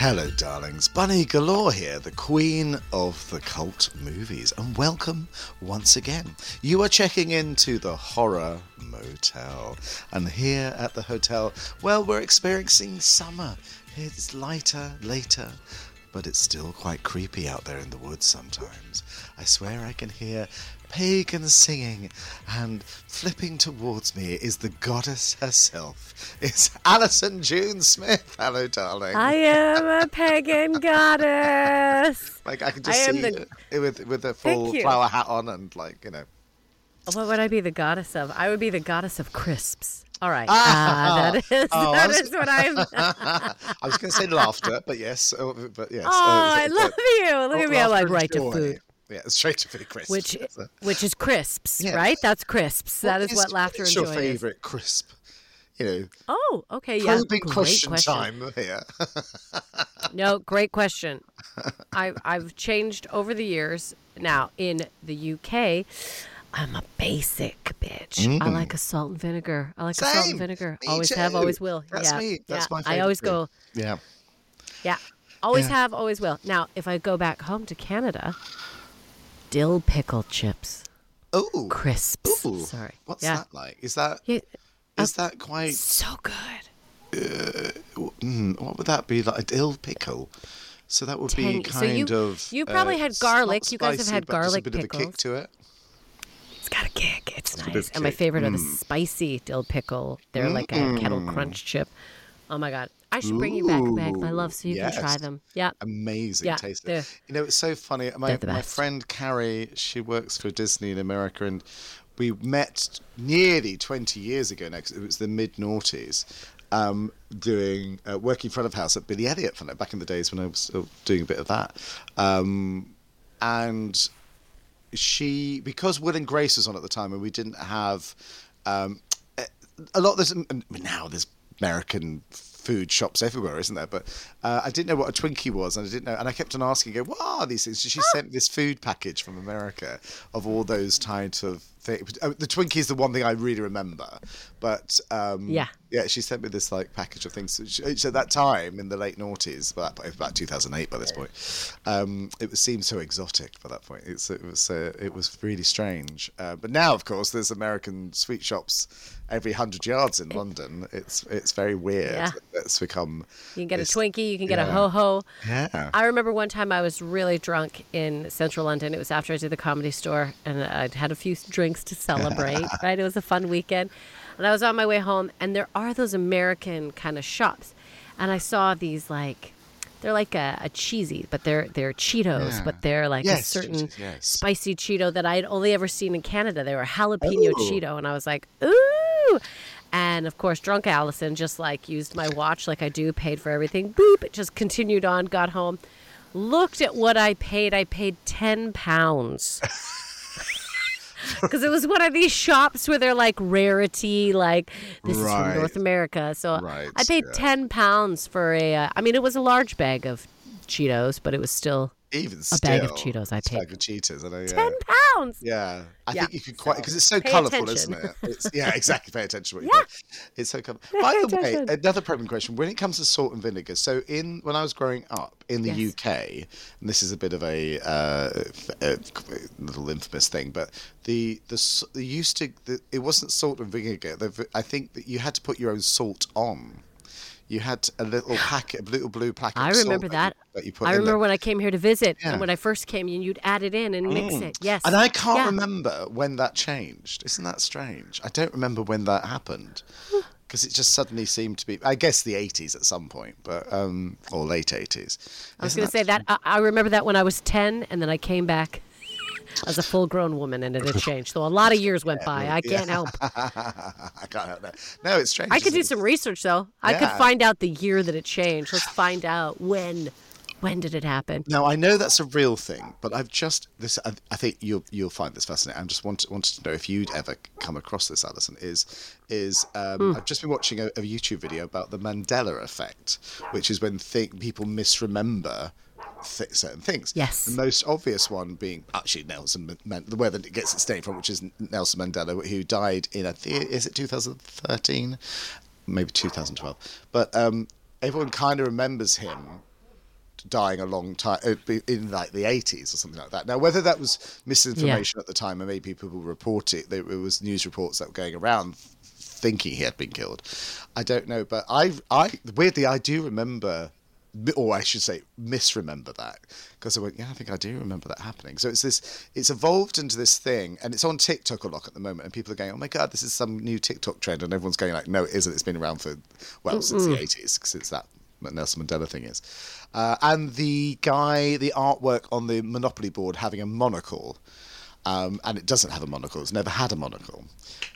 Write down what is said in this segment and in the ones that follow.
Hello, darlings. Bunny Galore here, the queen of the cult movies, and welcome once again. You are checking into the Horror Motel, and here at the hotel, well, we're experiencing summer. It's lighter, later, but it's still quite creepy out there in the woods sometimes. I swear I can hear pagans singing, and flipping towards me is the goddess herself. It's Allyson June Smith. Hello, darling. I am a pagan goddess. Like I can just I see the- you with with a full flower hat on and like you know. What would I be the goddess of? I would be the goddess of crisps. All right. Ah, Ah, that is, oh, that was- is what I'm. I was going to say laughter, but yes, oh, but yes. Oh, uh, I but- love you. Look at me. I'm like right to food, Yeah, straight to food, crisp. which a- which is crisps, Yeah. right? That's crisps. that is, what laughter is your favorite crisp? You know, Oh, okay. Yeah. Great question, question. time here. No, great question. I've I've changed over the years. Now in the UK, I'm a basic bitch. I like a salt and vinegar. I like a salt Mm. Same. and vinegar. Me always have, always will. That's yeah. me. That's yeah. my favorite. I always go. yeah. Yeah. Always Yeah. have, always will. Now, if I go back home to Canada, dill pickle chips, Oh, crisps. Ooh, Sorry. What's yeah. that like? Is that Yeah, is that quite? so good. Mm, what would that be like? A dill pickle. So that would be Tangy. So you- kind of. you probably uh, had garlic. You guys have had garlic a bit of a kick to it. It's got a kick. It's bit nice. And my kick. favorite are Mm. the spicy dill pickle. They're like a kettle crunch chip. Oh my god. I should bring you back a bag of my love so you can try them. Yeah. Amazing Yeah, taste. You know, it's so funny. My my friend Carrie, she works for Disney in America, and we met nearly 20 years ago. Next, it was the mid noughties. Um, doing uh, working front of house at Billy Elliot for back in the days when I was still doing a bit of that, um, and she because Will and Grace was on at the time, and we didn't have um, a- a lot. There's now there's American food shops everywhere, isn't there? But uh, I didn't know what a Twinkie was, and I didn't know, and I kept on asking, "Go, what are these things?" She sent me this food package from America of all those types of things. Oh, the Twinkie is the one thing I really remember, but um, Yeah. yeah, she sent me this like package of things. Which at that time in the late noughties, was about 2008 by this point, um, it was, seemed so exotic by that point. It's, it was uh, it was really strange. Uh, but now, of course, there's American sweet shops every hundred yards in London. It's it's very weird. Yeah. It's become. You can get this- a Twinkie, you can get a ho ho. Yeah. I remember one time I was really drunk in central London. It was after I did the comedy store and I'd had a few drinks to celebrate, right? It was a fun weekend. And I was on my way home and there are those American kind of shops. And I saw these like they're like a, a cheesy, but they're they're Cheetos, Yeah. but they're like Yes, a certain yes. spicy Cheeto that I had only ever seen in Canada. They were jalapeno Oh. Cheeto, and I was like, ooh. And of course, drunk Allyson just like used my watch like I do, paid for everything. Boop, it just continued on, got home, looked at what I paid. I paid 10 pounds. Because it was one of these shops where they're like rarity, like this is from North America. So Right, I paid yeah. 10 pounds for a, uh, I mean, it was a large bag of Cheetos, but it was still Even a bag of Cheetos I paid. bag of Cheetos. I know, yeah. 10 pounds. Yeah, I Yeah, think you could quite so because it's so colourful, isn't it? It's, yeah, exactly. Pay attention to what you Yeah. buy. It's so colourful. By the way, another probing question: When it comes to salt and vinegar, so in when I was growing up in the Yes. UK, and this is a bit of a, uh, a little infamous thing, but the the they used to the, it wasn't salt and vinegar. The, I think that you had to put your own salt on. You had a little packet, a little blue packet. I remember that. You, that you I remember there. when I came here to visit, Yeah. and when I first came, and you'd add it in and mix it. Yes. And I can't Yeah. remember when that changed. Isn't that strange? I don't remember when that happened. Because it just suddenly seemed to be, I guess, the 80s at some point, but um, or late 80s. I was going to say that I, I remember that when I was 10, and then I came back as a full grown woman, and it had changed. So a lot of years went by. I can't help. I can't help that. No, it's strange. I could do it? some research, though. I could find out the year that it changed. Let's find out when. When did it happen? Now I know that's a real thing, but I've just this. I, I think you'll you'll find this fascinating. I just want, wanted to know if you'd ever come across this, Allyson. Is is um, Hmm. I've just been watching a, a YouTube video about the Mandela effect, which is when thi- people misremember th- certain things. Yes. The most obvious one being actually Nelson Man- the where that it gets its name from, which is Nelson Mandela, who died in I think is it 2013, maybe 2012, but um, everyone kind of remembers him dying a long time uh, in like the 80s or something like that. Now, whether that was misinformation at the time, and maybe people report it, there it was news reports that were going around thinking he had been killed. I don't know, but I, I weirdly, I do remember, or I should say, misremember that because I went, yeah, I think I do remember that happening. So it's this, it's evolved into this thing, and it's on TikTok a lot at the moment, and people are going, oh my god, this is some new TikTok trend, and everyone's going like, no, it isn't. It's been around for well since the 80s, since that Nelson Mandela thing is. Uh, and the guy, the artwork on the Monopoly board having a monocle. Um, and it doesn't have a monocle. It's never had a monocle.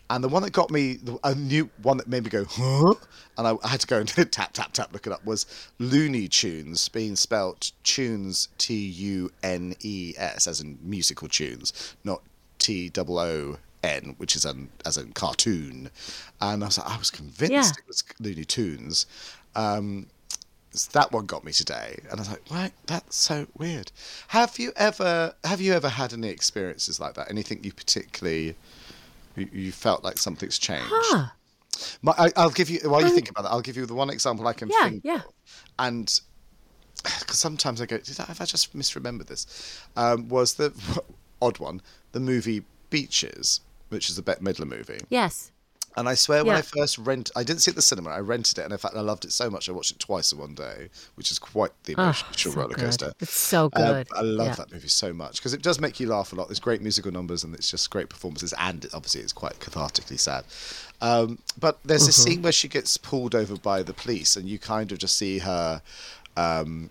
And the one that got me, a new one that made me go, huh? And I, I had to go and tap, tap, tap, look it up, was Looney Tunes, being spelt tunes, T U N E S, as in musical tunes, not T O O N, which is an, as in cartoon. And I was like, I was convinced Yeah. it was Looney Tunes. Um, that one got me today, and I was like, "Right, that's so weird." Have you ever have you ever had any experiences like that? Anything you particularly you, you felt like something's changed? Huh. My, I, I'll give you while you think about that. I'll give you the one example I can Yeah, think. yeah. Of. And because sometimes I go, did I, have I just misremembered this? Um, was the odd one the movie Beaches, which is a Bette Midler movie? Yes. And I swear, when Yeah. I first rent, I didn't see it at the cinema. I rented it, and in fact, I loved it so much. I watched it twice in one day, which is quite the Oh, emotional so roller coaster. good. It's so Um, good. I love Yeah. that movie so much because it does make you laugh a lot. There's great musical numbers and it's just great performances, and obviously it's quite cathartically sad. Um, but there's this Mm-hmm. scene where she gets pulled over by the police, and you kind of just see her. Um,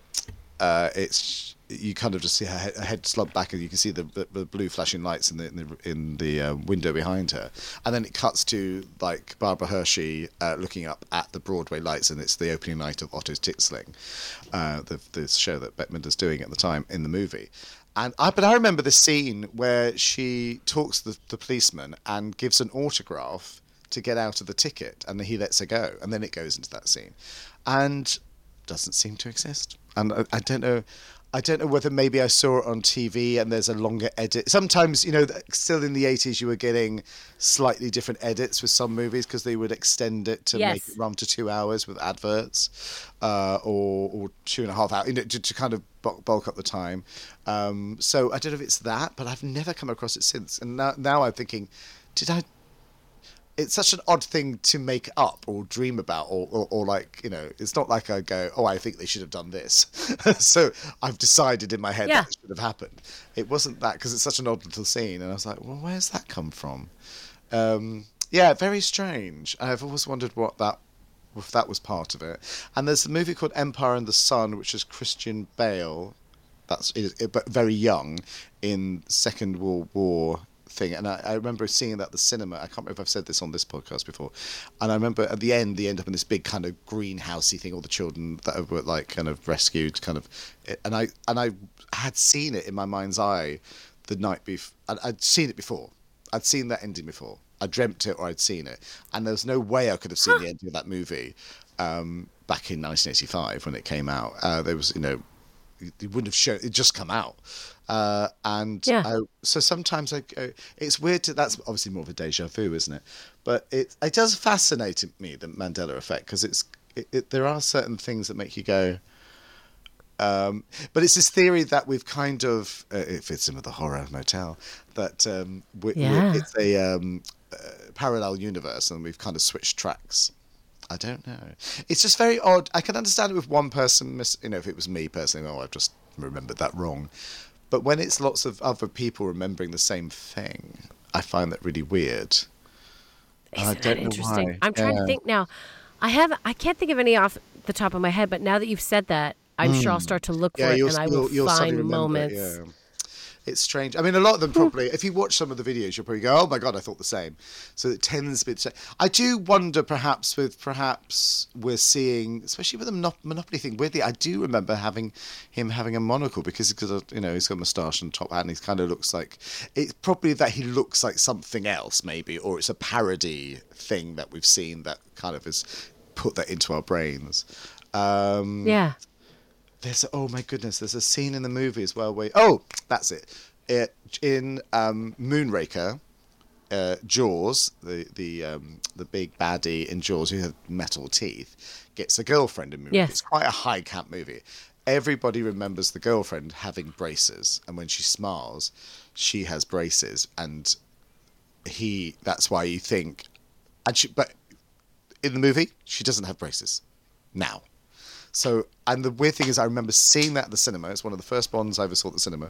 uh, it's you kind of just see her head, head slump back, and you can see the, the, the blue flashing lights in the in the, in the uh, window behind her, and then it cuts to like Barbara Hershey uh, looking up at the Broadway lights, and it's the opening night of Otto's Tixling, uh, the the show that Bette Midler's doing at the time in the movie. And I, but I remember the scene where she talks to the, the policeman and gives an autograph to get out of the ticket, and he lets her go, and then it goes into that scene, and doesn't seem to exist. And I, I don't know. I don't know whether maybe I saw it on TV and there's a longer edit. Sometimes, you know, still in the 80s, you were getting slightly different edits with some movies because they would extend it to make it run to two hours with adverts uh, or, or two and a half hours, you know, to, to kind of bulk, bulk up the time. Um, so I don't know if it's that, but I've never come across it since. And now, now I'm thinking, did I it's such an odd thing to make up or dream about or, or, or like you know it's not like i go oh i think they should have done this. So i've decided in my head Yeah. that it should have happened. It wasn't that because it's such an odd little scene and i was like well where's that come from? Um, yeah very strange. I've always wondered what that if that was part of it. And there's a movie called empire and the sun which is christian bale. That's but very young in Second World War thing. And I, I remember seeing that at the cinema. I can't remember if I've said this on this podcast before. And I remember at the end, they end up in this big kind of greenhousey thing. All the children that were like kind of rescued, kind of. And I and I had seen it in my mind's eye the night before. I'd, I'd seen it before. I'd seen that ending before. I dreamt it or I'd seen it, and there's no way I could have seen the ending of that movie um, back in 1985 when it came out. Uh, there was, you know, it wouldn't have shown it just come out uh, and Yeah. I, so sometimes I go, it's weird to that's obviously more of a deja vu isn't it but it it does fascinate me the Mandela effect because it's it, it, there are certain things that make you go um, but it's this theory that we've kind of uh, it fits in with the horror motel that um, we, we- Yeah. it's a um, uh, parallel universe and we've kind of switched tracks I don't know. It's just very odd. I can understand it with one person, miss, you know, if it was me personally, oh, I've just remembered that wrong. But when it's lots of other people remembering the same thing, I find that really weird. I Isn't don't that know interesting? why. I'm trying Yeah. to think now. I have I can't think of any off the top of my head, but now that you've said that, I'm sure I'll start to look for Hmm. It and I will you'll find moments. It, yeah. It's strange. I mean, a lot of them probably, if you watch some of the videos, you'll probably go, oh my God, I thought the same. So it tends to be the same. I do wonder perhaps with, perhaps we're seeing, especially with the Monop- Monopoly thing, weirdly, I do remember having him having a monocle because, because you know, he's got a moustache and top hat and he kind of looks like, it's probably that he looks like something else maybe, or it's a parody thing that we've seen that kind of has put that into our brains. Um, Yeah. There's oh my goodness, there's a scene in the movie as well where oh that's it, it in um, Moonraker, uh, Jaws, the the um, the big baddie in Jaws who had metal teeth, gets a girlfriend in Moonraker. Yes. It's quite a high camp movie. everybody remembers the girlfriend having braces, and when she smiles, she has braces, and he. That's why you think, and she. But in the movie, she doesn't have braces now. So, and the weird thing is, I remember seeing that at the cinema. It's one of the first Bonds I ever saw at the cinema.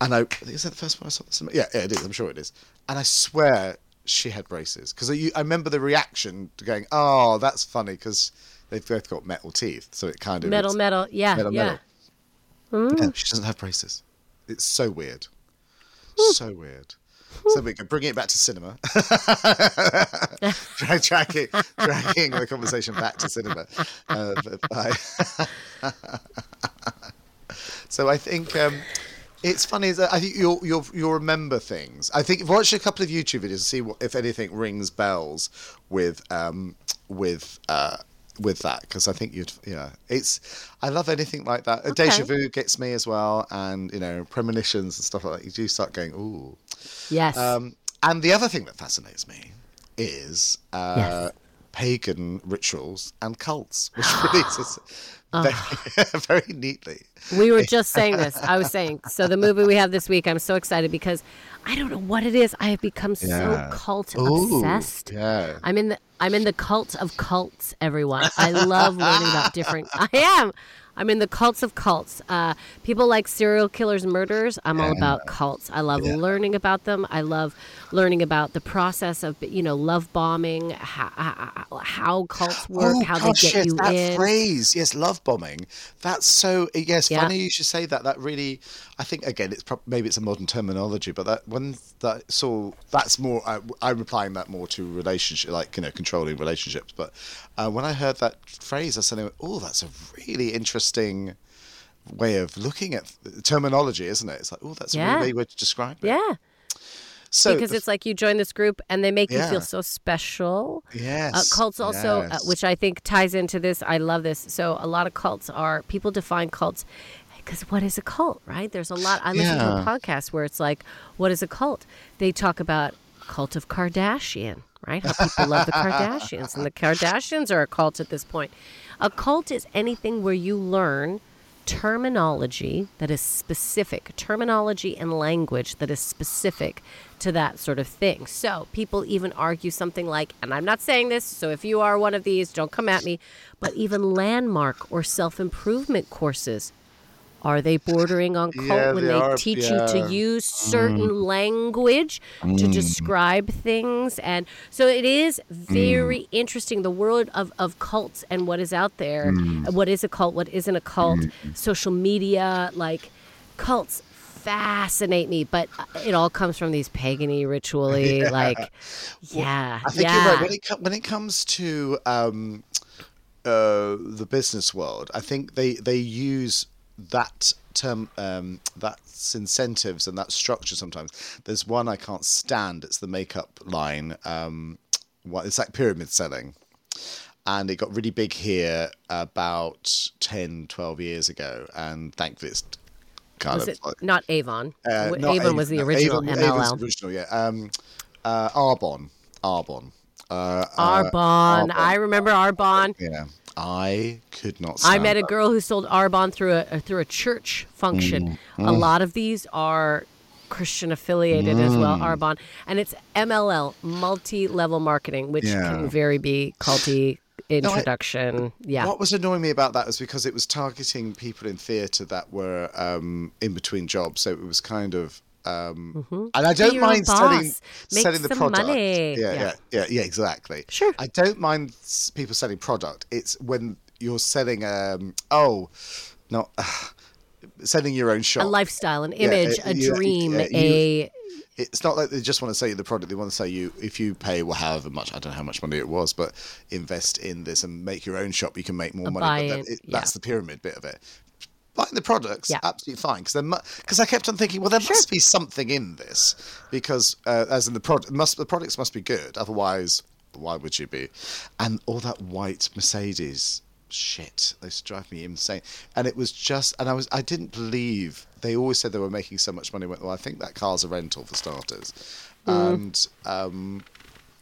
And I, is that the first one I saw at the cinema? Yeah, yeah, it is. I'm sure it is. And I swear she had braces because I, I remember the reaction to going, "Oh, that's funny," because they've both got metal teeth, so it kind of Metal, metal. Yeah, metal, yeah. metal. Mm. Yeah, she doesn't have braces. It's so weird. Hmm. So weird. So we can bring it back to cinema. Drag, dragging, dragging the conversation back to cinema. Uh, I- so I think um, it's funny that I think you'll you'll you'll remember things. I think watch a couple of YouTube videos to see what, if anything rings bells with um, with uh, with that because I think you'd yeah it's I love anything like that. Uh, Deja vu gets me as well, and you know premonitions and stuff like that. You do start going ooh. Yes. Um, and the other thing that fascinates me is uh, Yes. pagan rituals and cults, which relates us very, very neatly. We were just saying this. I was saying, so the movie we have this week, I'm so excited because I don't know what it is. I have become Yeah. so cult Ooh, obsessed. yeah. I'm in the I'm in the cult of cults, everyone. I love learning about different I am. I'm in the cults of cults. Uh, people like serial killers murderers. I'm all about cults. I love learning about them. I love learning about the process of, you know, love bombing, how, how, cults work, oh, how gosh, they get yes, you that in. phrase, yes, love bombing. That's so yes. Yeah. Funny you should say that. That really, I think again, it's prob- maybe it's a modern terminology, but that when that so that's more. I, I'm applying that more to relationship, like you know, controlling relationships. But uh, when I heard that phrase, I said, "Oh, that's a really interesting." Way of looking at terminology isn't it it's like oh that's a Yeah. really way to describe it Yeah. so because the- it's like you join this group and they make you feel so special. Uh, yes cults also, uh, which I think ties into this. I love this. So a lot of cults are people define cults because what is a cult, right? There's a lot. I listen to a podcast where it's like, what is a cult? They talk about cult of Kardashian, right? How people love the Kardashians, and the Kardashians are a cult at this point. A cult is anything where you learn terminology that is specific, terminology and language that is specific to that sort of thing. So people even argue something like, and I'm not saying this, so if you are one of these, don't come at me, but even landmark or self improvement courses. Are they bordering on cult Yeah, when they they are, teach you to use certain language to describe things? And so it is very interesting the world of, of cults and what is out there. What is a cult? What isn't a cult? Social media, like cults fascinate me, but uh, it all comes from these pagany, ritually, like, yeah, I think yeah. you're right. When it, co- when it comes to um, uh, the business world, I think they, they use that term, um, that's incentives and that structure sometimes. There's one I can't stand. It's the makeup line. Um, what, it's like pyramid selling. And it got really big here about 10, 12 years ago. And thankfully it's kind was of it like, not Avon? uh, not Avon was the original Avon- MLM. Avon's original, yeah. Um, uh, arbon Arbonne. Uh, Arbonne. Arbonne. I remember arbon yeah. I could not. I met a girl who sold Arbonne through a uh, through a church function. Mm, A lot of these are Christian affiliated as Mm. well, Arbonne, and it's MLM, multi-level marketing, which Yeah. can very be culty introduction. yeah, What was annoying me about that was because it was targeting people in theatre that were um, in between jobs, so it was kind of. Um, And I don't mind selling. Make selling the product. money. Yeah, Yeah. yeah, yeah, yeah, exactly. Sure. I don't mind people selling product. It's when you're selling. Um, oh, not selling your own shop. a lifestyle, an image, uh, a yeah, dream, yeah, you- a it's not like they just want to sell you the product. They want to say you if you pay well, however much I don't know how much money it was, but invest in this and make your own shop. You can make more A money. But that, it, yeah. That's the pyramid bit of it. Buying the products, Yeah. absolutely fine. Because because I kept on thinking, well, there must be something in this because uh, as in the product must the products must be good. Otherwise, why would you be? And all that white Mercedes shit they used to drive me insane and it was just and i was i didn't believe they always said they were making so much money I went, well i think that car's a rental for starters Mm. and um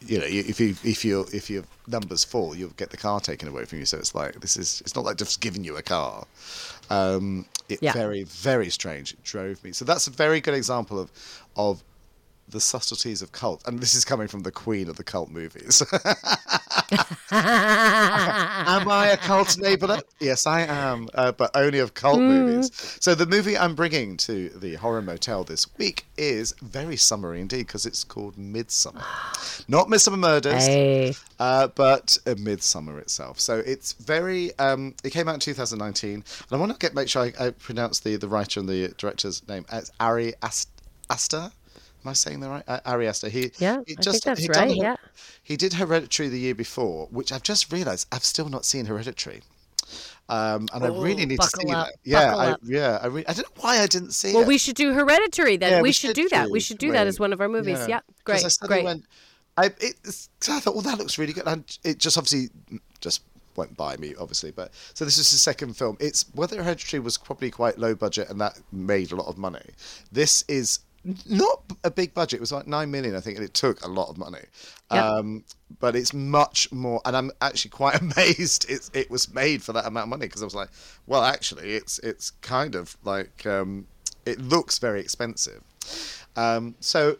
you know, if you if you if your numbers fall, you'll get the car taken away from you. So it's like this is it's not like just giving you a car. Um, it Yeah. very very strange. It drove me. So that's a very good example of of the subtleties of cult, and this is coming from the queen of the cult movies. am I a cult enabler? Yes, I am, uh, but only of cult movies. So the movie I'm bringing to the horror motel this week is very summery indeed because it's called Midsommar, not Midsomer Murders, Hey. uh, but uh, Midsommar itself. So it's very. Um, it came out in 2019, and I want to get make sure I, I pronounce the the writer and the director's name. It's Ari Ast- Aster. Am I saying that right? Uh, Ari Aster. He Yeah, he I think that's done right, yeah. He did Hereditary the year before, which I've just realised I've still not seen Hereditary. Um, and I really need to see up, that. Yeah, I, yeah, I, re- I don't know why I didn't see Well, it. we should do Hereditary then. Yeah, we, we should should do that. do We should do that as one of our movies. Yeah, 'Cause great, I great. Went, I, it, I thought, well, that looks really good. And it just obviously just went by me, obviously. But so this is the second film. It's whether Hereditary was probably quite low budget and that made a lot of money. This is not a big budget. It was like nine million, I think, and it took a lot of money. Yep. Um, but it's much more, and I'm actually quite amazed it, it was made for that amount of money because I was like, well, actually, it's it's kind of like um, it looks very expensive. Um, so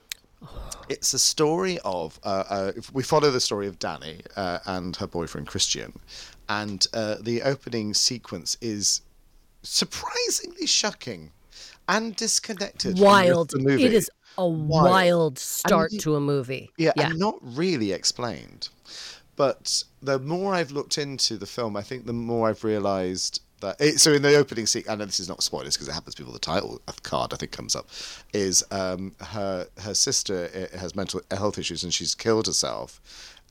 it's a story of uh, uh, if we follow the story of Danny uh, and her boyfriend Christian, and uh, the opening sequence is surprisingly shocking and disconnected. the Wild. the movie. It is a wild, start you- to a movie. Yeah, yeah. and not really explained. But the more I've looked into the film, I think the more I've realised that. It, so in the opening scene, I know this is not spoilers because it happens before the title card I think comes up. Is um, her her sister has mental health issues and she's killed herself,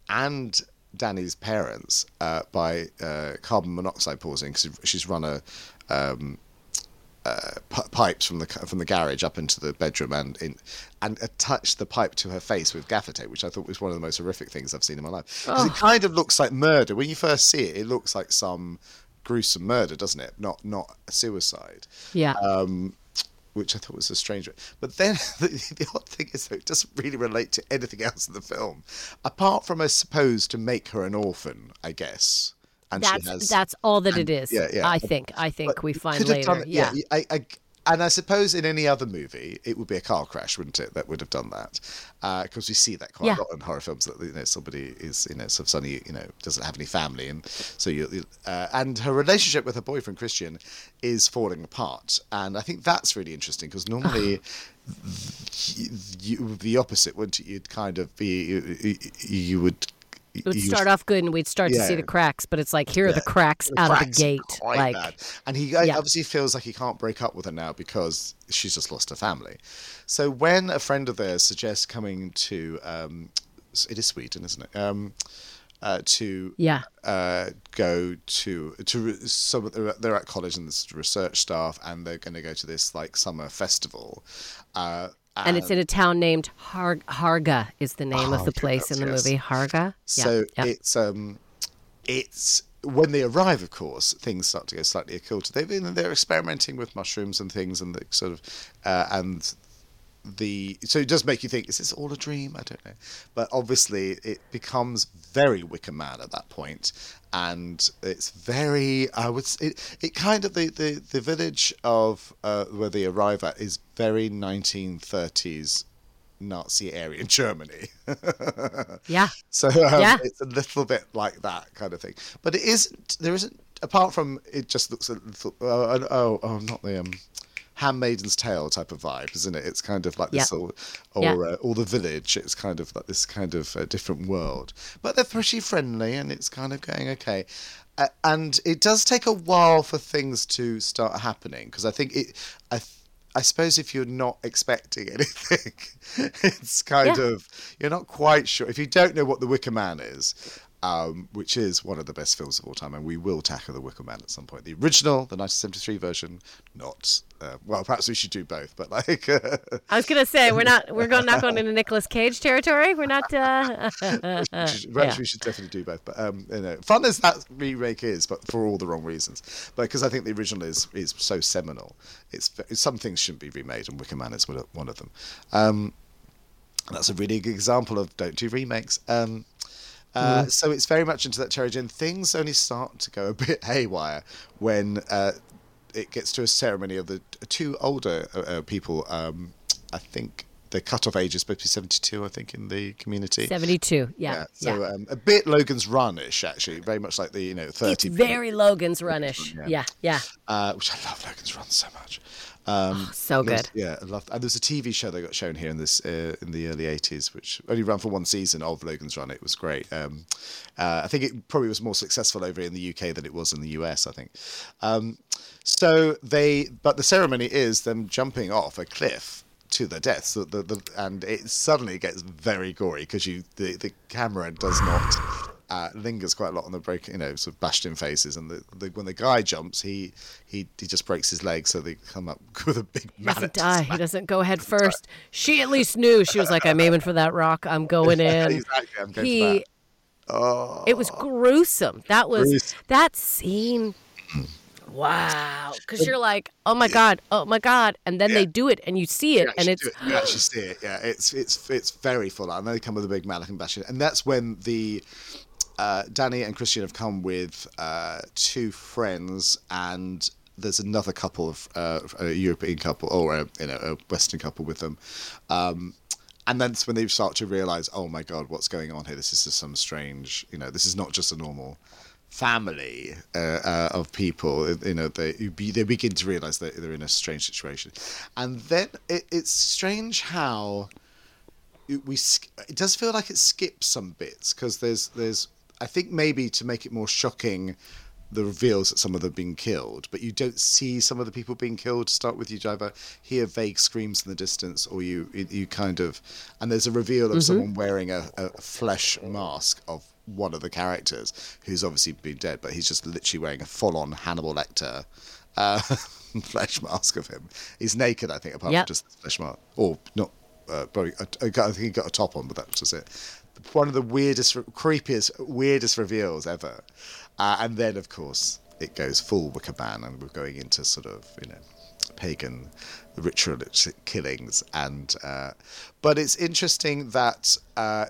and Danny's parents uh, by uh, carbon monoxide poisoning because she's run a. Um, uh, p- pipes from the from the garage up into the bedroom and in and attached the pipe to her face with gaffer tape, which I thought was one of the most horrific things I've seen in my life. 'Cause it kind of looks like murder when you first see it. It looks like some gruesome murder, doesn't it? Not not a suicide yeah. um, which I thought was a strange. But then the, the odd thing is, though, it doesn't really relate to anything else in the film, apart from, I suppose, to make her an orphan, I guess. And that's she has, that's all that it is. yeah, yeah. I think. I think but we find later. done it- yeah. I, I, and I suppose in any other movie, it would be a car crash, wouldn't it? That would have done that, because we see that quite Yeah. a lot in horror films. That you know somebody is you know sort of suddenly you know doesn't have any family, and so you, you- uh, and her relationship with her boyfriend Christian is falling apart, and I think that's really interesting because normally. you, you, the opposite, wouldn't you? You'd kind of be, you, you would. It would start off good and we'd start to see the cracks, but it's like here are the cracks out of the gate. Like bad. And he uh, Yeah. obviously feels like he can't break up with her now because she's just lost her family. So when a friend of theirs suggests coming to, um, it is Sweden, isn't it? Um, uh, to Yeah. uh, go to to some they're at- they're at college and there's research staff and they're going to go to this like summer festival. Uh, and it's in a town named Har- Harga is the name of the place in the yes. movie. Harga. So yeah. yeah. it's um, it's when they arrive, of course, things start to go slightly occult. They've been they're experimenting with mushrooms and things, and the sort of uh, and the so it does make you think: is this all a dream? I don't know, but obviously it becomes very Wicker Man at that point, and it's very I would it it kind of the the, the village of uh, where they arrive at is very 1930s Nazi area in Germany. yeah. So um, Yeah. it's a little bit like that kind of thing, but it isn't. There isn't. Apart from it, just looks a little. Oh, oh, oh not the um, Handmaiden's Tale type of vibe, isn't it? It's kind of like this, Yeah. or or, Yeah. uh, or the village. It's kind of like this kind of uh, different world, but they're pretty friendly, and it's kind of going okay. Uh, and it does take a while for things to start happening because I think it. I, th- I suppose if you're not expecting anything, it's kind Yeah. of you're not quite sure. If you don't know what the Wicker Man is, um, which is one of the best films of all time, and we will tackle the Wicker Man at some point. The original, the 1973 version, not. Uh, well, perhaps we should do both, but like, uh, I was gonna say we're not we're going not going into Nicolas Cage territory. We're not. Uh, we should, perhaps yeah. we should definitely do both. But um, you know, fun as that remake is, but for all the wrong reasons. But because I think the original is is so seminal, it's some things shouldn't be remade, and Wicker Man is one of- one of them. Um, That's a really good example of don't do remakes. Um, uh, So it's very much into that territory, and things only start to go a bit haywire when uh, it gets to a ceremony of the two older uh, uh, people. Um, I think the cut-off age is supposed to be seventy-two. I think in the community. 72. Yeah. Yeah. So Um, a bit Logan's Run-ish, actually, very much like the you know 30. it's very Logan's Runish. Yeah. Yeah. Yeah. uh, which I love Logan's Run so much. Um, So there's- good. Yeah, I love. And there's a TV show that got shown here in this uh, in the early '80s, which only ran for one season of Logan's Run. It was great. Um, uh, I think it probably was more successful over in the UK than it was in the US. I think. Um, so they, but the ceremony is them jumping off a cliff to their deaths. The, the, the, and it suddenly gets very gory because you the, the camera does not uh, lingers quite a lot on the break, you know, sort of bashed in faces. And the, the, when the guy jumps, he, he he just breaks his leg, so they come up with a big He doesn't die. He doesn't go head first. She at least knew. She was like, I'm aiming for that rock. I'm going in. exactly, I'm going he. Oh, it was gruesome that was Gruesome. that scene wow because you're like oh my god oh my god and then they do it and you see it You and it's it- you actually see it. Yeah, it's it's it's very full on. They come with a big and bash and that's when the uh, Danny and Christian have come with uh, two friends and. There's another couple of uh, a European couple or a, you know a Western couple with them, um, and then it's when they start to realize, oh my god, what's going on here? This is just some strange, you know, this is not just a normal family uh, uh, of people. You know, they they begin to realize that they're in a strange situation, and then it, it's strange how it, we it does feel like it skips some bits because there's there's I think maybe to make it more shocking. The reveals that some of them have been killed, but you don't see some of the people being killed. To start with, you either hear vague screams in the distance, or you you kind of, and there's a reveal of someone wearing a, a flesh mask of one of the characters who's obviously been dead, but he's just literally wearing a full-on Hannibal Lecter uh, flesh mask of him. He's naked, I think, apart Yep. from just the flesh mask, or not. Uh, probably, I I think he got a top on, but that was just it. One of the weirdest, creepiest, weirdest reveals ever. Uh, and then, of course, it goes full Wicker Man, and we're going into sort of, you know, pagan ritualistic killings. And uh, but it's interesting that uh,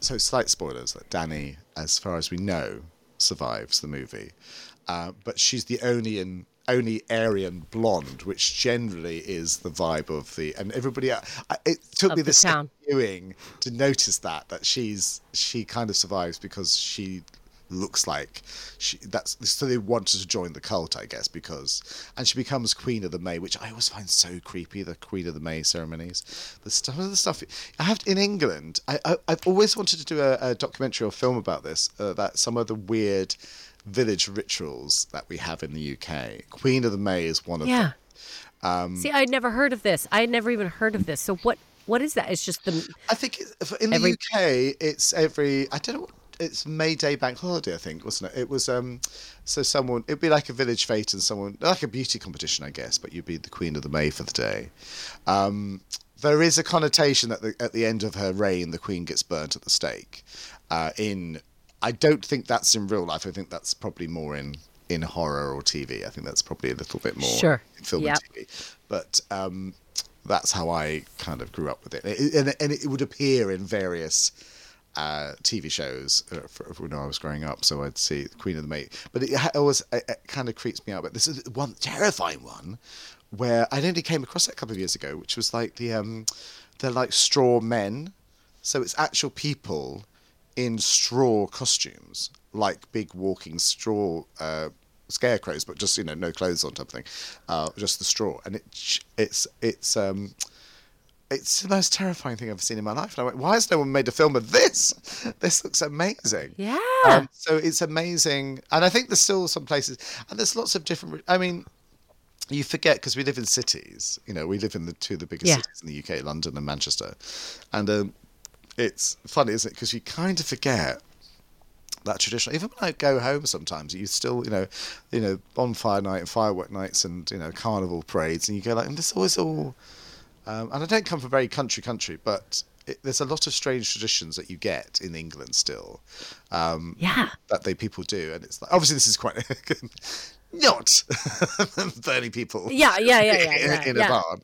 so slight spoilers that Danny, as far as we know, survives the movie, uh, but she's the only in only Aryan blonde, which generally is the vibe of the and everybody. el- It took Of me second viewing to notice that that she's she kind of survives because she looks like she that's so they want her to join the cult i guess because and she becomes queen of the may which i always find so creepy the queen of the may ceremonies. The stuff the stuff i have in england i, I i've always wanted to do a, a documentary or film about this uh, that some of the weird village rituals that we have in the uk queen of the may is one of them. yeah. them. Um, see i'd never heard of this. I had never even heard of this. So what what is that? It's just the I think in Every- the UK, it's every I don't know. It's May Day bank holiday, I think, wasn't it? It was um, so someone it'd be like a village fete and someone like a beauty competition, I guess, but you'd be the queen of the May for the day. Um, there is a connotation that the, at the end of her reign, the queen gets burnt at the stake. Uh, in I don't think that's in real life. I think that's probably more in in horror or TV. I think that's probably a little bit more Sure. in film Yep. and TV. But um, that's how I kind of grew up with it, It- and, and it would appear in various uh, TV shows when I was growing up. So I'd see Queen of the May, but it always it, it kind of creeps me out. But this is one terrifying one where I only came across it a couple of years ago, which was like the um, they're like straw men, so it's actual people in straw costumes, like big walking straw uh, scarecrows, but just you know no clothes on type of thing, uh, just the straw, and it it's it's um it's the most terrifying thing I've ever seen in my life. And I went, why has no one made a film of this? This looks amazing. yeah Um, so it's amazing, and I think there's still some places, and there's lots of different. I mean, you forget because we live in cities. You know, we live in the two of the biggest Yeah. cities in the UK, London and Manchester, and um, it's funny, isn't it? Because you kind of forget that tradition. Even when I go home, sometimes you still, you know, you know, bonfire night and firework nights and you know carnival parades, and you go like, and this is always all. Um, and I don't come from very country country, but it, there's a lot of strange traditions that you get in England still. Um, yeah that they people do, and it's like obviously this is quite not burning people. Yeah, yeah, yeah, yeah, in, yeah, in yeah. a barn.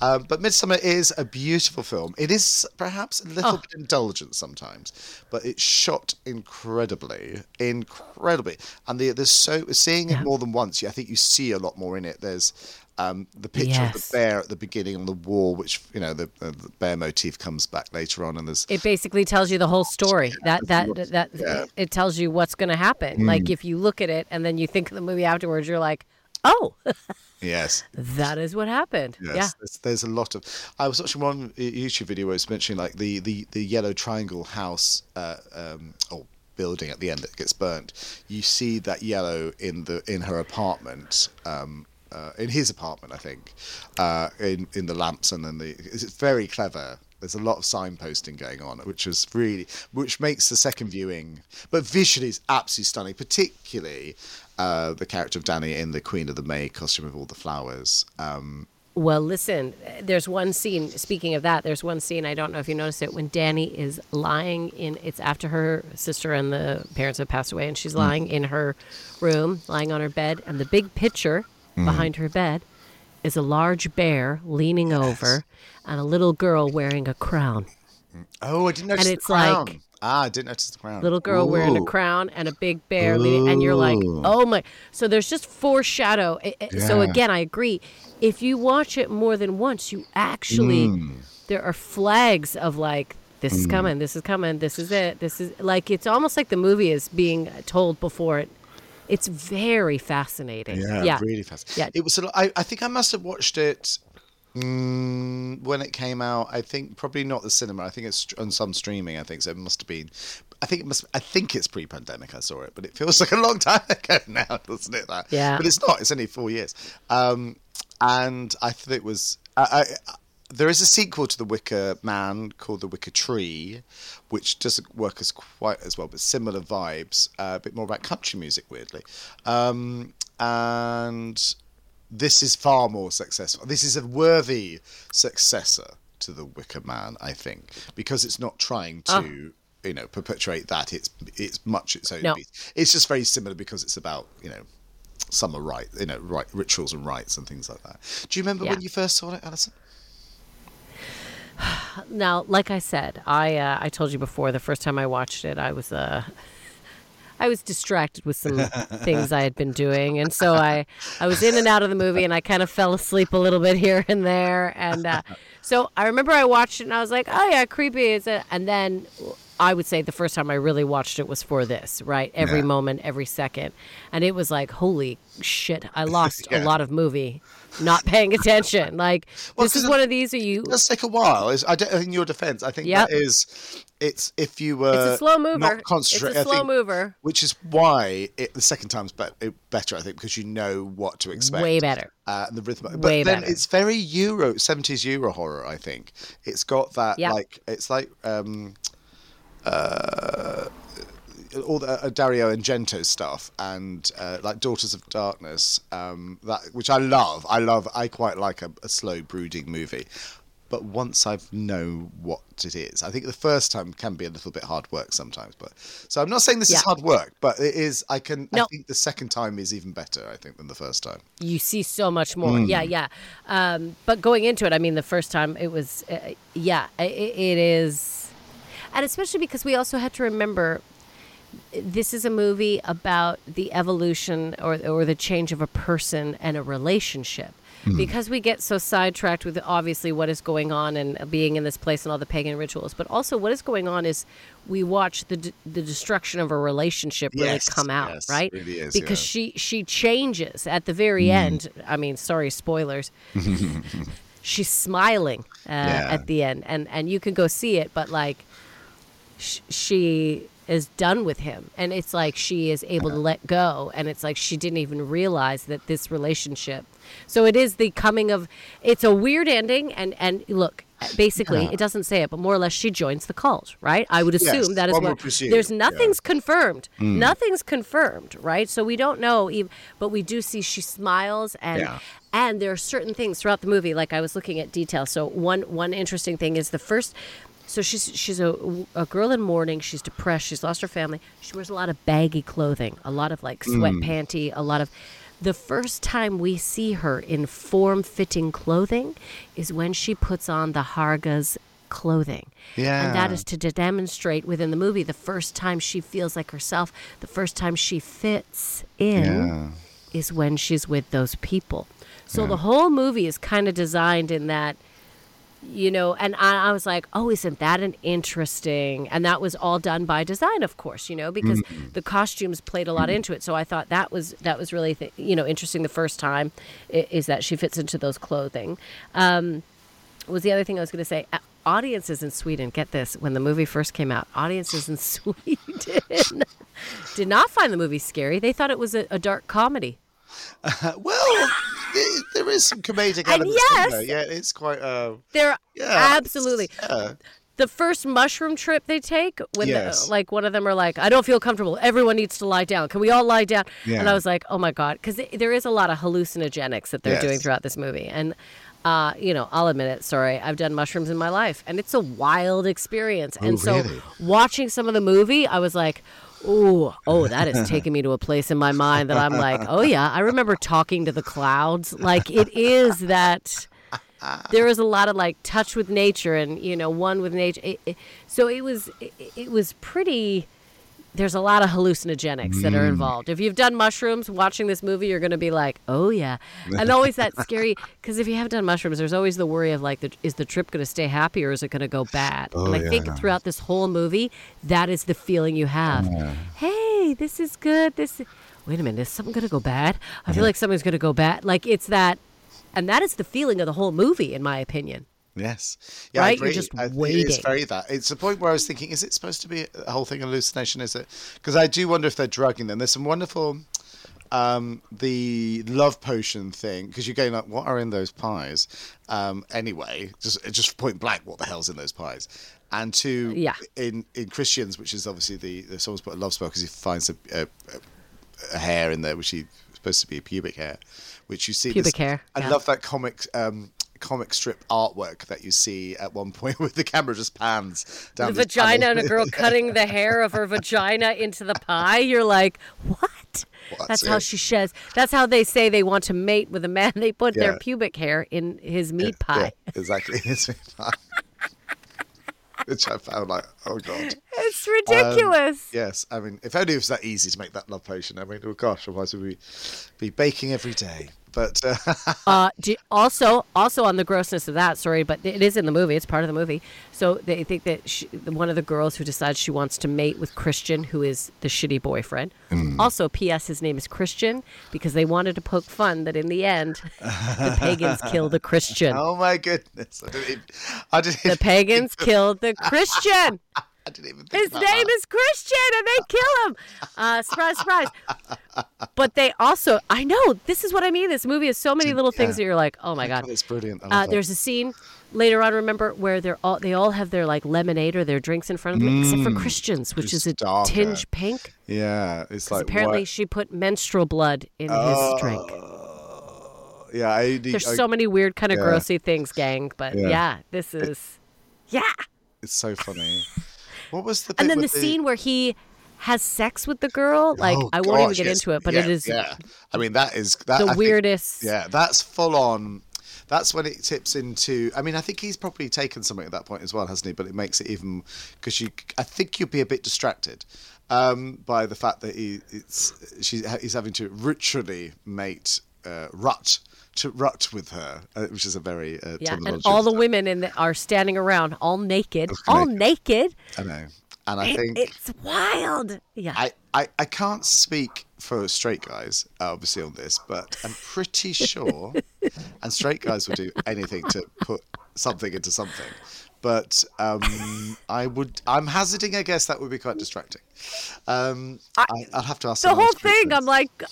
Um, but Midsommar is a beautiful film. It is perhaps a little Oh. bit indulgent sometimes, but it's shot incredibly, incredibly. And the, there's so seeing it more than once. I think you see a lot more in it. There's um, the picture of the bear at the beginning on the wall, which you know the, uh, the bear motif comes back later on, and there's It basically tells you the whole story. That that lots- that yeah. it tells you what's going to happen. Like if you look at it and then you think of the movie afterwards, you're like, "Oh, yes, that is what happened." Yes, Yeah. there's, there's a lot of. I was watching one YouTube video where it's mentioning like the the the yellow triangle house uh, um, or building at the end that gets burnt. You see that yellow in the in her apartment. Um, uh, in his apartment, I think, uh, in in the lamps, and then the it's very clever. There's a lot of signposting going on, which is really, which makes the second viewing, but visually is absolutely stunning. Particularly uh, the character of Danny in the Queen of the May costume of all the flowers. Um, Well, listen, there's one scene, speaking of that, there's one scene, I don't know if you noticed it, when Danny is lying in, it's after her sister and the parents have passed away, and she's lying in her room, lying on her bed, and the big picture behind her bed is a large bear leaning over and a little girl wearing a crown. Oh, I didn't notice it's the crown. like- ah, I didn't notice the crown. Little girl wearing a crown and a big bear leaning, and you're like, oh my. So there's just foreshadow. I- So again, I agree. If you watch it more than once, you actually Mm. there are flags of like this is coming, this is coming, this is it, this is like it's almost like the movie is being told before it. It's very fascinating. Yeah, Yeah, really fascinating. Yeah. It was. I, I think I must have watched it mm, when it came out. I think probably not the cinema. I think it's on some streaming. I think so. It must have been. I think it must. I think it's pre-pandemic. I saw it, but it feels like a long time ago now, doesn't it? That. Yeah. But it's not. It's only four years. Um, and I thought it was. I, I, there is a sequel to The Wicker Man called The Wicker Tree, which doesn't work as quite as well, but similar vibes. Uh, a bit more about country music, weirdly. Um, and this is far more successful. This is a worthy successor to The Wicker Man, I think, because it's not trying to. You know, perpetuate that. It's it's much its own No. beast. It's just very similar because it's about you know summer right, you know, right rituals and rites and things like that. Do you remember Yeah. when you first saw it, Allyson? Now, like I said, I uh, I told you before the first time I watched it, I was uh, I was distracted with some things I had been doing, and so I I was in and out of the movie, and I kind of fell asleep a little bit here and there, and uh, so I remember I watched it, and I was like, oh yeah, creepy, is it? And then I would say the first time I really watched it was for this, right? Every Yeah. moment, every second, and it was like, holy shit, I lost Yeah. a lot of movie not paying attention. Like Well, this is one of these, are you? Does take a while. It's, I don't, in your defence, I think Yep. that is, it's if you were It's a slow mover. not It's concentrate. slow think- mover. which is why it, the second time's be, better, I think, because you know what to expect. Way better. Uh, and the rhythm, but Way then better. it's very Euro, seventies Euro horror. I think it's got that Yeah. like it's like um, uh, all the uh, Dario Argento stuff and uh, like Daughters of Darkness, um, that which I love. I love. I quite like a, a slow brooding movie. But once I've know what it is, I think the first time can be a little bit hard work sometimes. But so I'm not saying this is hard work, but it is. I can. I No. think the second time is even better. I think than the first time. You see so much more. Yeah, yeah. Um, but going into it, I mean, the first time it was, uh, yeah, i it is, and especially because we also had to remember this is a movie about the evolution or, or the change of a person and a relationship. Because we get so sidetracked with obviously what is going on and being in this place and all the pagan rituals, but also what is going on is we watch the d- the destruction of a relationship really Yes, come out, yes, right? is, because yeah. she she changes at the very end. I mean, sorry, spoilers. She's smiling uh, Yeah. at the end, and and you can go see it, but like sh- she is done with him. And it's like she is able to let go. And it's like she didn't even realize that this relationship so it is the coming of it's a weird ending. And and look basically Yeah. it doesn't say it but more or less she joins the cult right? I would Yes, assume that is what there's yeah. nothing's confirmed. Hmm. Nothing's confirmed right? So we don't know ev- but we do see she smiles and Yeah. and there are certain things throughout the movie. Like i was looking at details. So one one interesting thing is the first so she's she's a, a girl in mourning she's depressed she's lost her family she wears a lot of baggy clothing a lot of like sweat mm. panty a lot of The first time we see her in form fitting clothing is when she puts on the Harga's clothing. Yeah. And that is to demonstrate within the movie the first time she feels like herself, the first time she fits in Yeah. is when she's with those people. So the whole movie is kind of designed in that, you know, and I, I was like, oh, isn't that an interesting? And that was all done by design, of course, you know, because the costumes played a lot into it. So I thought that was that was really, th- you know, interesting. The first time is that she fits into those clothing. Um, was the other thing I was going to say. Uh, Audiences in Sweden, get this, when the movie first came out, audiences in Sweden did not find the movie scary. They thought it was a, a dark comedy. well, th- there is some comedic elements in there. Yeah, it's quite. Uh, They're yeah, absolutely. Yeah. The first mushroom trip they take, when Yes. the, like one of them are like, "I don't feel comfortable. Everyone needs to lie down. Can we all lie down?" Yeah. And I was like, "Oh my god," because there is a lot of hallucinogenics that they're doing throughout this movie, and uh, you know, I'll admit it. Sorry, I've done mushrooms in my life, and it's a wild experience. and so, Oh, really? watching some of the movie, I was like. Oh, oh, that is taking me to a place in my mind that I'm like, oh yeah, I remember talking to the clouds. Like it is that there is a lot of like touch with nature and you know one with nature. It, it- so it was it, it was pretty. There's a lot of hallucinogenics that are mm. involved. If you've done mushrooms, watching this movie, you're going to be like, "Oh yeah," and always that scary. Because if you have done mushrooms, there's always the worry of like, the, is the trip going to stay happy or is it going to go bad? Oh, and I yeah, think yeah. throughout this whole movie, that is the feeling you have. Oh, hey, this is good. This. Wait a minute, is something going to go bad? I feel like something's going to go bad. Like it's that, and that is the feeling of the whole movie, in my opinion. Yes. Yeah, I Right? You're agree. just I- It's very that. It's the point where I was thinking, is it supposed to be a whole thing hallucination? Is it? Because I do wonder if they're drugging them. There's some wonderful, um, the love potion thing. Because you're going like, what are in those pies? Um, anyway, just just point blank, what the hell's in those pies? And to Yeah. in in Christians, which is obviously the, the someone's put a love spell because he finds a, a, a hair in there, which he supposed to be a pubic hair, which you see. Pubic this- hair, I yeah. love that comic um, comic strip artwork that you see at one point where the camera just pans down the vagina panel. and a girl cutting the hair of her vagina into the pie. You're like, what? Well, that's that's how she sheds. That's how they say they want to mate with a man. They put their pubic hair in his meat Yeah, pie. exactly. It's really fun. Which I found like, oh god. It's um, ridiculous. Yes, I mean, if only it was that easy to make that love potion. I mean, oh gosh, otherwise we'd be, be baking every day. But uh, Uh, do, also, also on the grossness of that, sorry, but it is in the movie. It's part of the movie. So they think that she, one of the girls who decides she wants to mate with Christian, who is the shitty boyfriend. Mm. Also, P.S. His name is Christian because they wanted to poke fun that in the end, the pagans kill the Christian. oh my goodness, I I The pagans killed the Christian. I didn't even think His name that. is Christian, and they kill him. Uh, surprise, surprise. But they also, I know, this is what I mean. This movie has so many little things that you're like, oh my God. It's brilliant. Uh, there's a scene later on, remember, where they're all they all have their like lemonade or their drinks in front of them, except for Christian's, which is a darker. tinge pink. yeah, it's like Apparently, what- she put menstrual blood in his drink. yeah, I There's I- so many weird kind of yeah. grossy things, gang. But Yeah. yeah, this is yeah. It's so funny. What was the? And then the with scene where he has sex with the girl, like Oh, I won't even get yes. into it, but yeah, it is Yeah, I mean that is that, I the think- weirdest. yeah, that's full on. That's when it tips into. I mean, I think he's probably taken something at that point as well, hasn't he? But it makes it even because you. I think you'd be a bit distracted um, by the fact that he it's she's he's having to ritually mate uh, rut to rut with her, uh, which is a very uh, Yeah, and all the women in the, are standing around, all naked, all naked. I know, and I It- think it's wild. Yeah. I, I, I can't speak for straight guys, uh, obviously, on this, but I'm pretty sure, and straight guys will do anything to put something into something. But um, I would, I'm hazarding a guess that would be quite distracting. Um, I, I'll have to ask the whole thing. I'm like,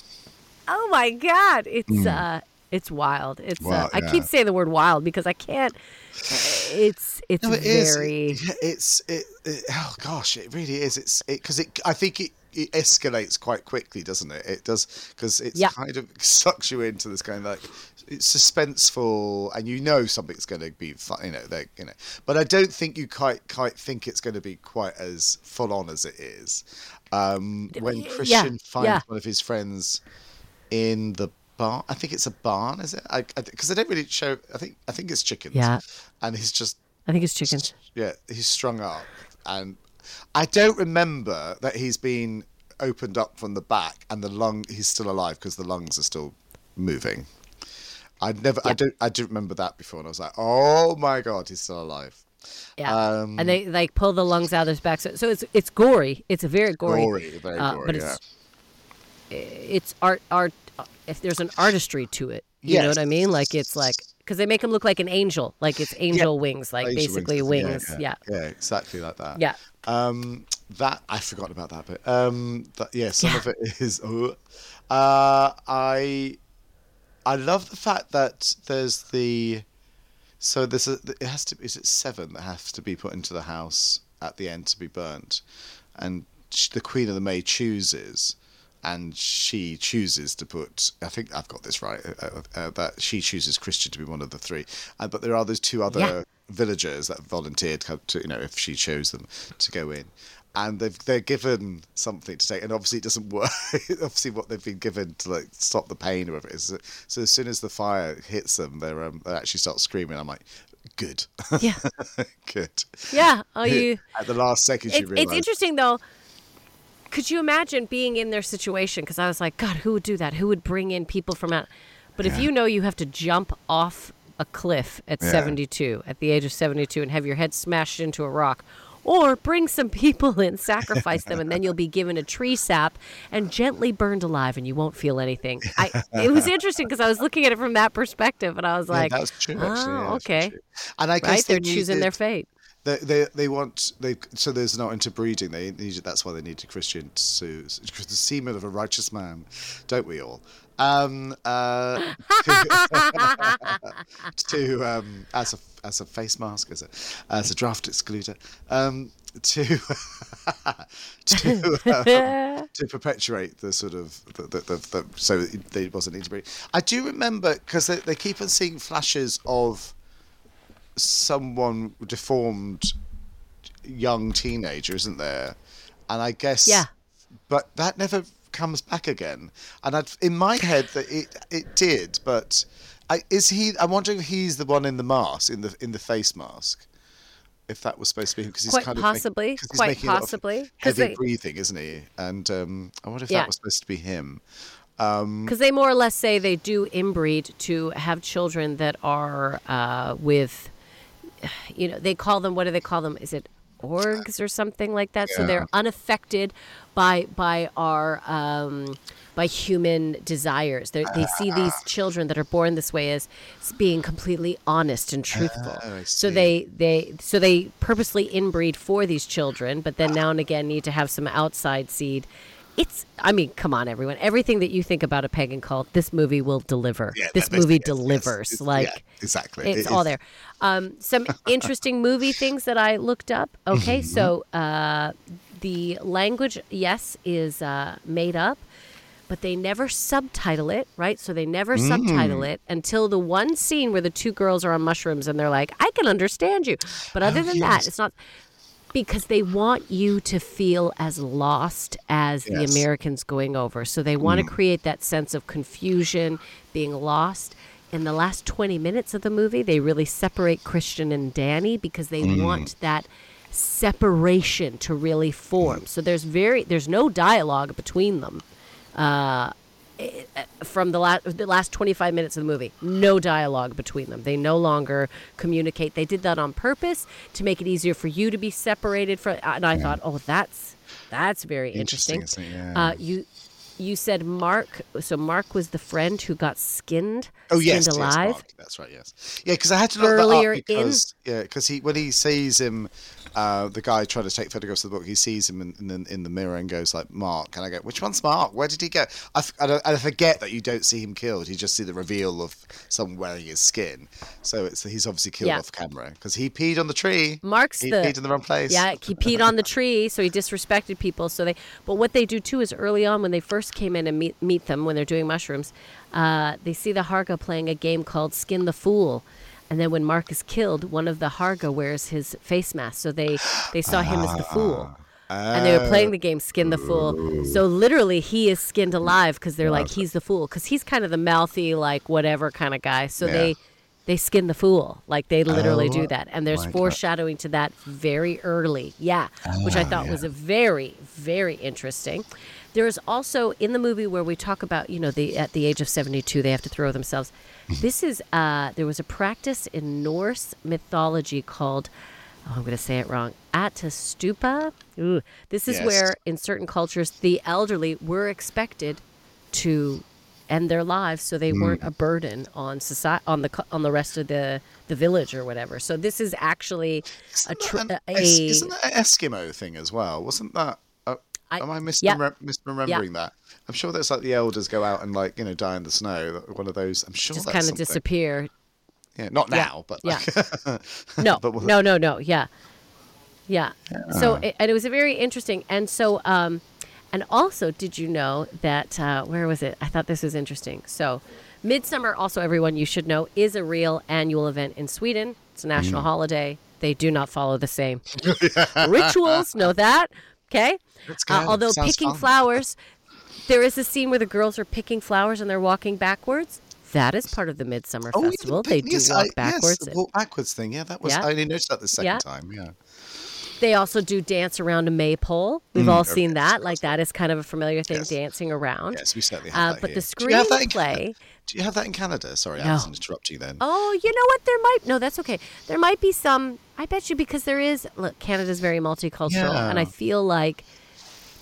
oh my god, it's uh, it's wild. It's Well, uh, I yeah. keep saying the word wild because I can't. It's it's No, it is. very. It- It's it, it. Oh gosh, it really is. It's it because it. I think it, it escalates quite quickly, doesn't it? It does because it's Yeah. kind of sucks you into this kind of like it's suspenseful, and you know something's going to be fun. You know, they you know. But I don't think you quite quite think it's going to be quite as full on as it is. Um, when yeah, Christian finds yeah. one of his friends in the barn. I think it's a barn, is it? Because I, don't really show. I think I think it's chickens. Yeah. And he's just I think it's chickens. yeah he's strung up, and I don't remember that he's been opened up from the back and the lung. He's still alive because the lungs are still moving. I'd never. I don't. I didn't remember that before, and I was like, oh my god, he's still alive. Yeah. Um, and they like pull the lungs out of his back. So, so it's it's gory. It's a very gory. Gory, very uh, gory. but yeah. it's it's art art. If there's an artistry to it, you know what I mean? Like it's like because they make him look like an angel, like it's angel wings, like Angel basically wings, wings. Yeah. Yeah, yeah, exactly like that. Yeah. Um, that I forgot about that bit. Um, that, yeah, some Yeah. of it is. Uh, I I love the fact that there's the so there's a it has to is it seven that has to be put into the house at the end to be burnt, and the Queen of the May chooses. And she chooses to put. I think I've got this right. Uh, uh, uh, that she chooses Christian to be one of the three, uh, but there are those two other Yeah. villagers that volunteered to, to, you know, if she chose them to go in. And they've they're given something to take, and obviously it doesn't work. obviously, what they've been given to like stop the pain or whatever it is. So as soon as the fire hits them, they're um, they actually start screaming. I'm like, good, Yeah. good. Yeah. Are you. At the last second, realized. it's interesting though. Could you imagine being in their situation? Because I was like, God, who would do that? Who would bring in people from out? But if you know you have to jump off a cliff at Yeah. 72, at the age of 72, and have your head smashed into a rock, or bring some people in, sacrifice them, and then you'll be given a tree sap and gently burned alive, and you won't feel anything. I, it was interesting because I was looking at it from that perspective, and I was Yeah, like, that's true. Actually, oh, yeah, okay. And I guess right? they They're choosing needed- their fate. They, they they want they so there's not interbreeding. They needed that's why they needed Christian to the semen of a righteous man, don't we all? Um, uh, to um, as a as a face mask as a as a draft excluder um, to to um, to perpetuate the sort of the, the, the, the so they wasn't interbreeding. I do remember because they, they keep on seeing flashes of someone deformed young teenager, isn't there? And I guess Yeah. but that never comes back again. And I'd, in my head that it it did, but I, is he? I'm wondering if he's the one in the mask, in the in the face mask. If that was supposed to be him, because he's Quite kind possibly, of quite making of possibly, heavy they- breathing, isn't he? And um, I wonder if Yeah. that was supposed to be him. Um, Because they more or less say they do inbreed to have children that are uh, with, you know, they call them, what do they call them? Is it orgs or something like that? So they're unaffected by by our um, by human desires. They're, they see these children that are born this way as, being completely honest and truthful. Oh, so they they so they purposely inbreed for these children, but then now and again need to have some outside seed. It's I mean, come on, everyone. Everything that you think about a pagan cult, this movie will deliver. Yeah, this movie is, yes. delivers. Like yeah, exactly. it's It all there. Um, some interesting movie things that I looked up. Okay, Mm-hmm. so uh, the language, yes, is uh, made up, but they never subtitle it, right? So they never subtitle Mm. it until the one scene where the two girls are on mushrooms and they're like, "I can understand you," but other than yes. that, it's not because they want you to feel as lost as the Yes. Mm. Americans going over. So they want to create that sense of confusion, being lost. In the last 20 minutes of the movie, they really separate Christian and Dani because they Mm. want that separation to really form. So there's very there's no dialogue between them. Uh, eh, eh, from the last the last 25 minutes of the movie no dialogue between them they no longer communicate they did that on purpose to make it easier for you to be separated from and i thought oh that's that's very interesting, Interesting. Yeah. uh, you you said mark so mark was the friend who got skinned Oh skinned yes, yes, alive? Mark, that's right. Yes, yeah, because I had to look Earlier that in- up because yeah, because he when he sees him, uh, the guy trying to take photographs of the book, he sees him in, in, the, in the mirror and goes like, "Mark," and I go, "Which one's Mark? Where did he go?" I, f- I, don't- I forget that you don't see him killed; you just see the reveal of someone wearing his skin. So it's he's obviously killed Yeah. off camera because he peed on the tree. Mark's he the peed in the wrong place. Yeah, he peed on the tree, so he disrespected people. So they, but what they do too is early on when they first came in and meet meet them when they're doing mushrooms, uh, they see the Harga playing a game called Skin the Fool, and then when Mark is killed, one of the Harga wears his face mask, so they they saw him as the fool. and they were ah. playing the game Skin the Fool. So literally, he is skinned alive because they're like he's the fool because he's kind of the mouthy like whatever kind of guy. So Yeah. they they skin the fool like they literally Oh do that, and there's my God. foreshadowing to that very early. Yeah, which I Oh, thought was a very very interesting. There is also in the movie where we talk about you know the at the age of 72 they have to throw themselves. This is uh, there was a practice in Norse mythology called oh, I'm going to say it wrong. Ättestupa. Ooh, this is Yes. where, in certain cultures, the elderly were expected to end their lives, so they weren't a burden on society, on the on the rest of the the village or whatever. So this is actually a, tr- Isn't that a, an Es- isn't that an Eskimo thing as well? Wasn't that? I- am I yeah. misremem- misremembering that? I'm sure that's like the elders go out and like you know die in the snow. One of those. I'm sure just kind of disappear. Yeah, not Yeah, now, but yeah. like, No, But no, no, no. Yeah, yeah. So it, and it was a very interesting. And so, um, and also, did you know that uh, where was it? I thought this was interesting. So, Midsummer, also everyone you should know, is a real annual event in Sweden. It's a national Mm. holiday. They do not follow the same rituals. Know that, okay? That's Uh, although Sounds picking fun. flowers, there is a scene where the girls are picking flowers and they're walking backwards. That is part of the Midsummer Oh, Festival. the they do yes, walk I- backwards. Yes, the walk backwards thing. Yeah, that was. Yeah. I only noticed that the second Yeah. time. Yeah. They also do dance around a maypole. We've all seen so that. Mm, Like that is kind of a familiar thing, Yes. dancing around. Yes, we certainly have Uh, that but here. the Do you have that in screenplay. Do you have that in Canada? Sorry, No. I was interrupting you then. Oh, you know what? There might no, that's okay. There might be some. I bet you because there is. Look, Canada's very multicultural, and I feel like,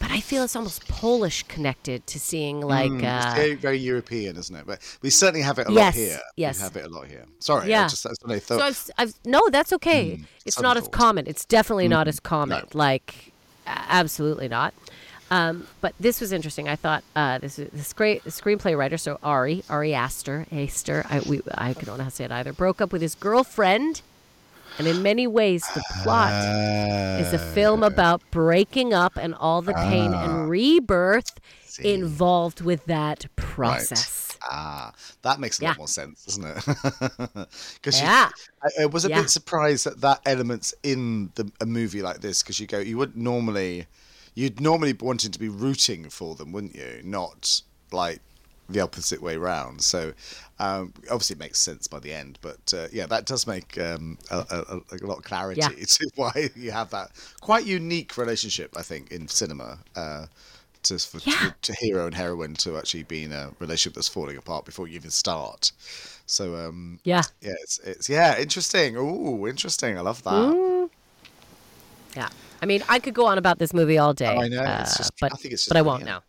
but I feel it's almost Polish connected to seeing like. Mm, it's uh, very, very European, isn't it? But we certainly have it a lot here. yes. We have it a lot here. Sorry, I Yeah. just that's what I thought. So I've, I've no, that's okay. it's sudden not as common. It's definitely not as common. no. Like, absolutely not. Um, but this was interesting. I thought uh, this is this great the screenplay writer. So Ari Ari Aster Aster I we I don't know how to say it either. Broke up with his girlfriend, and in many ways the plot is a film about breaking up and all the pain and rebirth involved with that process. Ah, that makes a Yeah. lot more sense, doesn't it? Because Yeah. I, I was a Yeah. bit surprised that that element's in the, a movie like this because you go, you wouldn't normally, you'd normally wanting to be rooting for them, wouldn't you? Not like the opposite way round. So um, obviously it makes sense by the end, but uh, yeah, that does make um, a, a, a lot of clarity Yeah. to why you have that quite unique relationship. I think in cinema. Uh, to, for, Yeah. to, to hero and heroine to actually be in a relationship that's falling apart before you even start. So um, Yeah. yeah, it's, it's yeah, interesting. Ooh, interesting. I love that. Mm. Yeah. I mean, I could go on about this movie all day. I know, it's uh, just- but I think it's just but I won't now.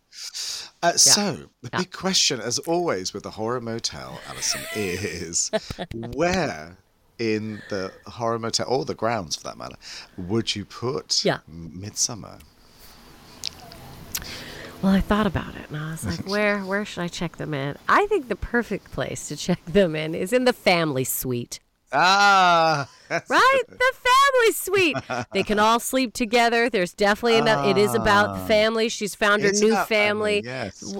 Uh, So the Yeah. big question, as always with the horror motel, Allyson, is where in the horror motel or the grounds for that matter would you put Yeah. Midsommar? Well, I thought about it, and I was like, where where should I check them in? I think the perfect place to check them in is in the family suite. Ah, Right? the family suite. They can all sleep together. There's definitely enough. It is about ah. family. She's found her new about family. Yes.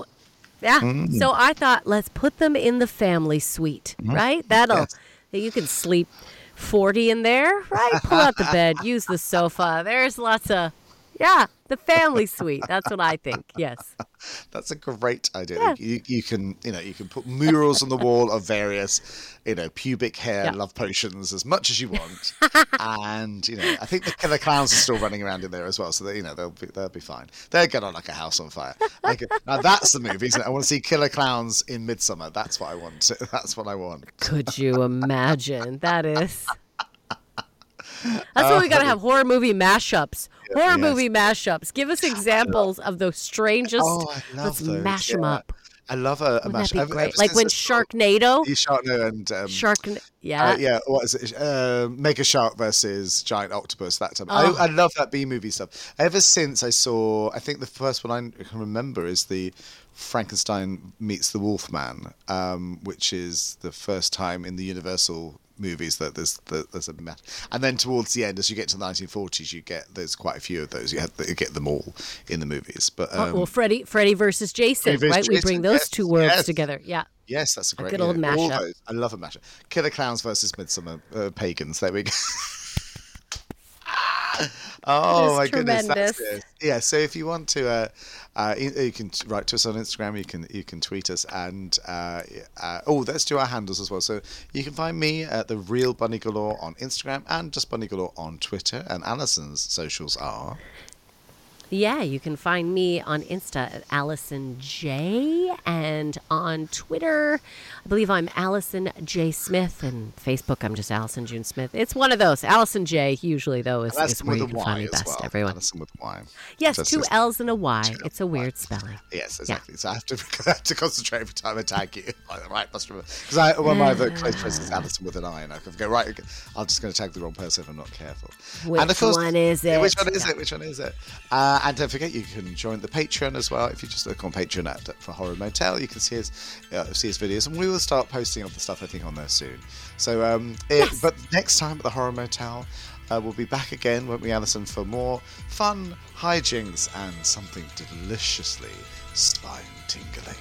Yeah. Mm. So I thought, let's put them in the family suite, mm-hmm. right? That'll Yes. you can sleep forty in there, right? Pull out the bed, use the sofa. There's lots of yeah, the family suite. That's what I think. Yes. That's a great idea. Yeah. You, you can, you know, you can put murals on the wall of various, you know, pubic hair Yeah. love potions as much as you want, and you know, I think the killer clowns are still running around in there as well, so that you know they'll be they'll be fine. They'll get on like a house on fire. Like, now that's the movie. Isn't it? I want to see killer clowns in Midsommar. That's what I want. That's what I want. Could you imagine? That is. That's why we gotta uh, have horror movie mashups. Horror yes. movie mashups. Give us examples of the strangest. Oh, Let's those, mash them yeah. up. I love a, a Wouldn't mash. that be ever- great? ever Like when Sharknado. Sharknado and um, Shark. Yeah. Uh, yeah, what is it? Uh, Mega Shark versus Giant Octopus. That time, Oh. I, I love that B movie stuff. Ever since I saw, I think the first one I can remember is the Frankenstein meets the Wolfman, um, which is the first time in the Universal movies that there's that there's a match. And then towards the end, as you get to the 1940s, you get there's quite a few of those. You have you get them all in the movies. But Oh, um, well, Freddy, Freddy versus Jason, Freddy versus right? We bring those yes, two worlds yes. together. Yeah. yes, that's a great good old mashup. I love a mashup. Killer Clowns versus Midsommar uh, Pagans. There we go. Oh my is goodness, that's tremendous. good. Yeah, so if you want to, uh, uh, you you can write to us on Instagram. You can you can tweet us, and uh, uh, oh, let's do our handles as well. So you can find me at the Real Bunny Galore on Instagram and just Bunny Galore on Twitter. And Allyson's socials are. Yeah, you can find me on Insta at Allyson J and on Twitter, I believe I'm Allyson J Smith and Facebook I'm just Allyson June Smith. It's one of those. Allyson J usually though is, is where you can find me best. well. Everyone. Allyson with Y. Yes, Just two as- L's and a Y. It's a weird spelling. Yes, exactly. So I have to I have to concentrate every time I tag you. Right, must remember because I one of my close friends is Allison with an I, and I can go right. I'm just going to tag the wrong person if I'm not careful. and Which one is yeah, Which one is Yeah. it? Which one is it? Uh, and don't forget, you can join the Patreon as well. If you just look on Patreon at for Horror Motel, you can see his uh, see his videos, and we will start posting other stuff I think on there soon. So, um, it, Yes. but next time at the Horror Motel. Uh, we'll be back again, won't we, Allyson, for more fun hijinks and something deliciously spine tingling.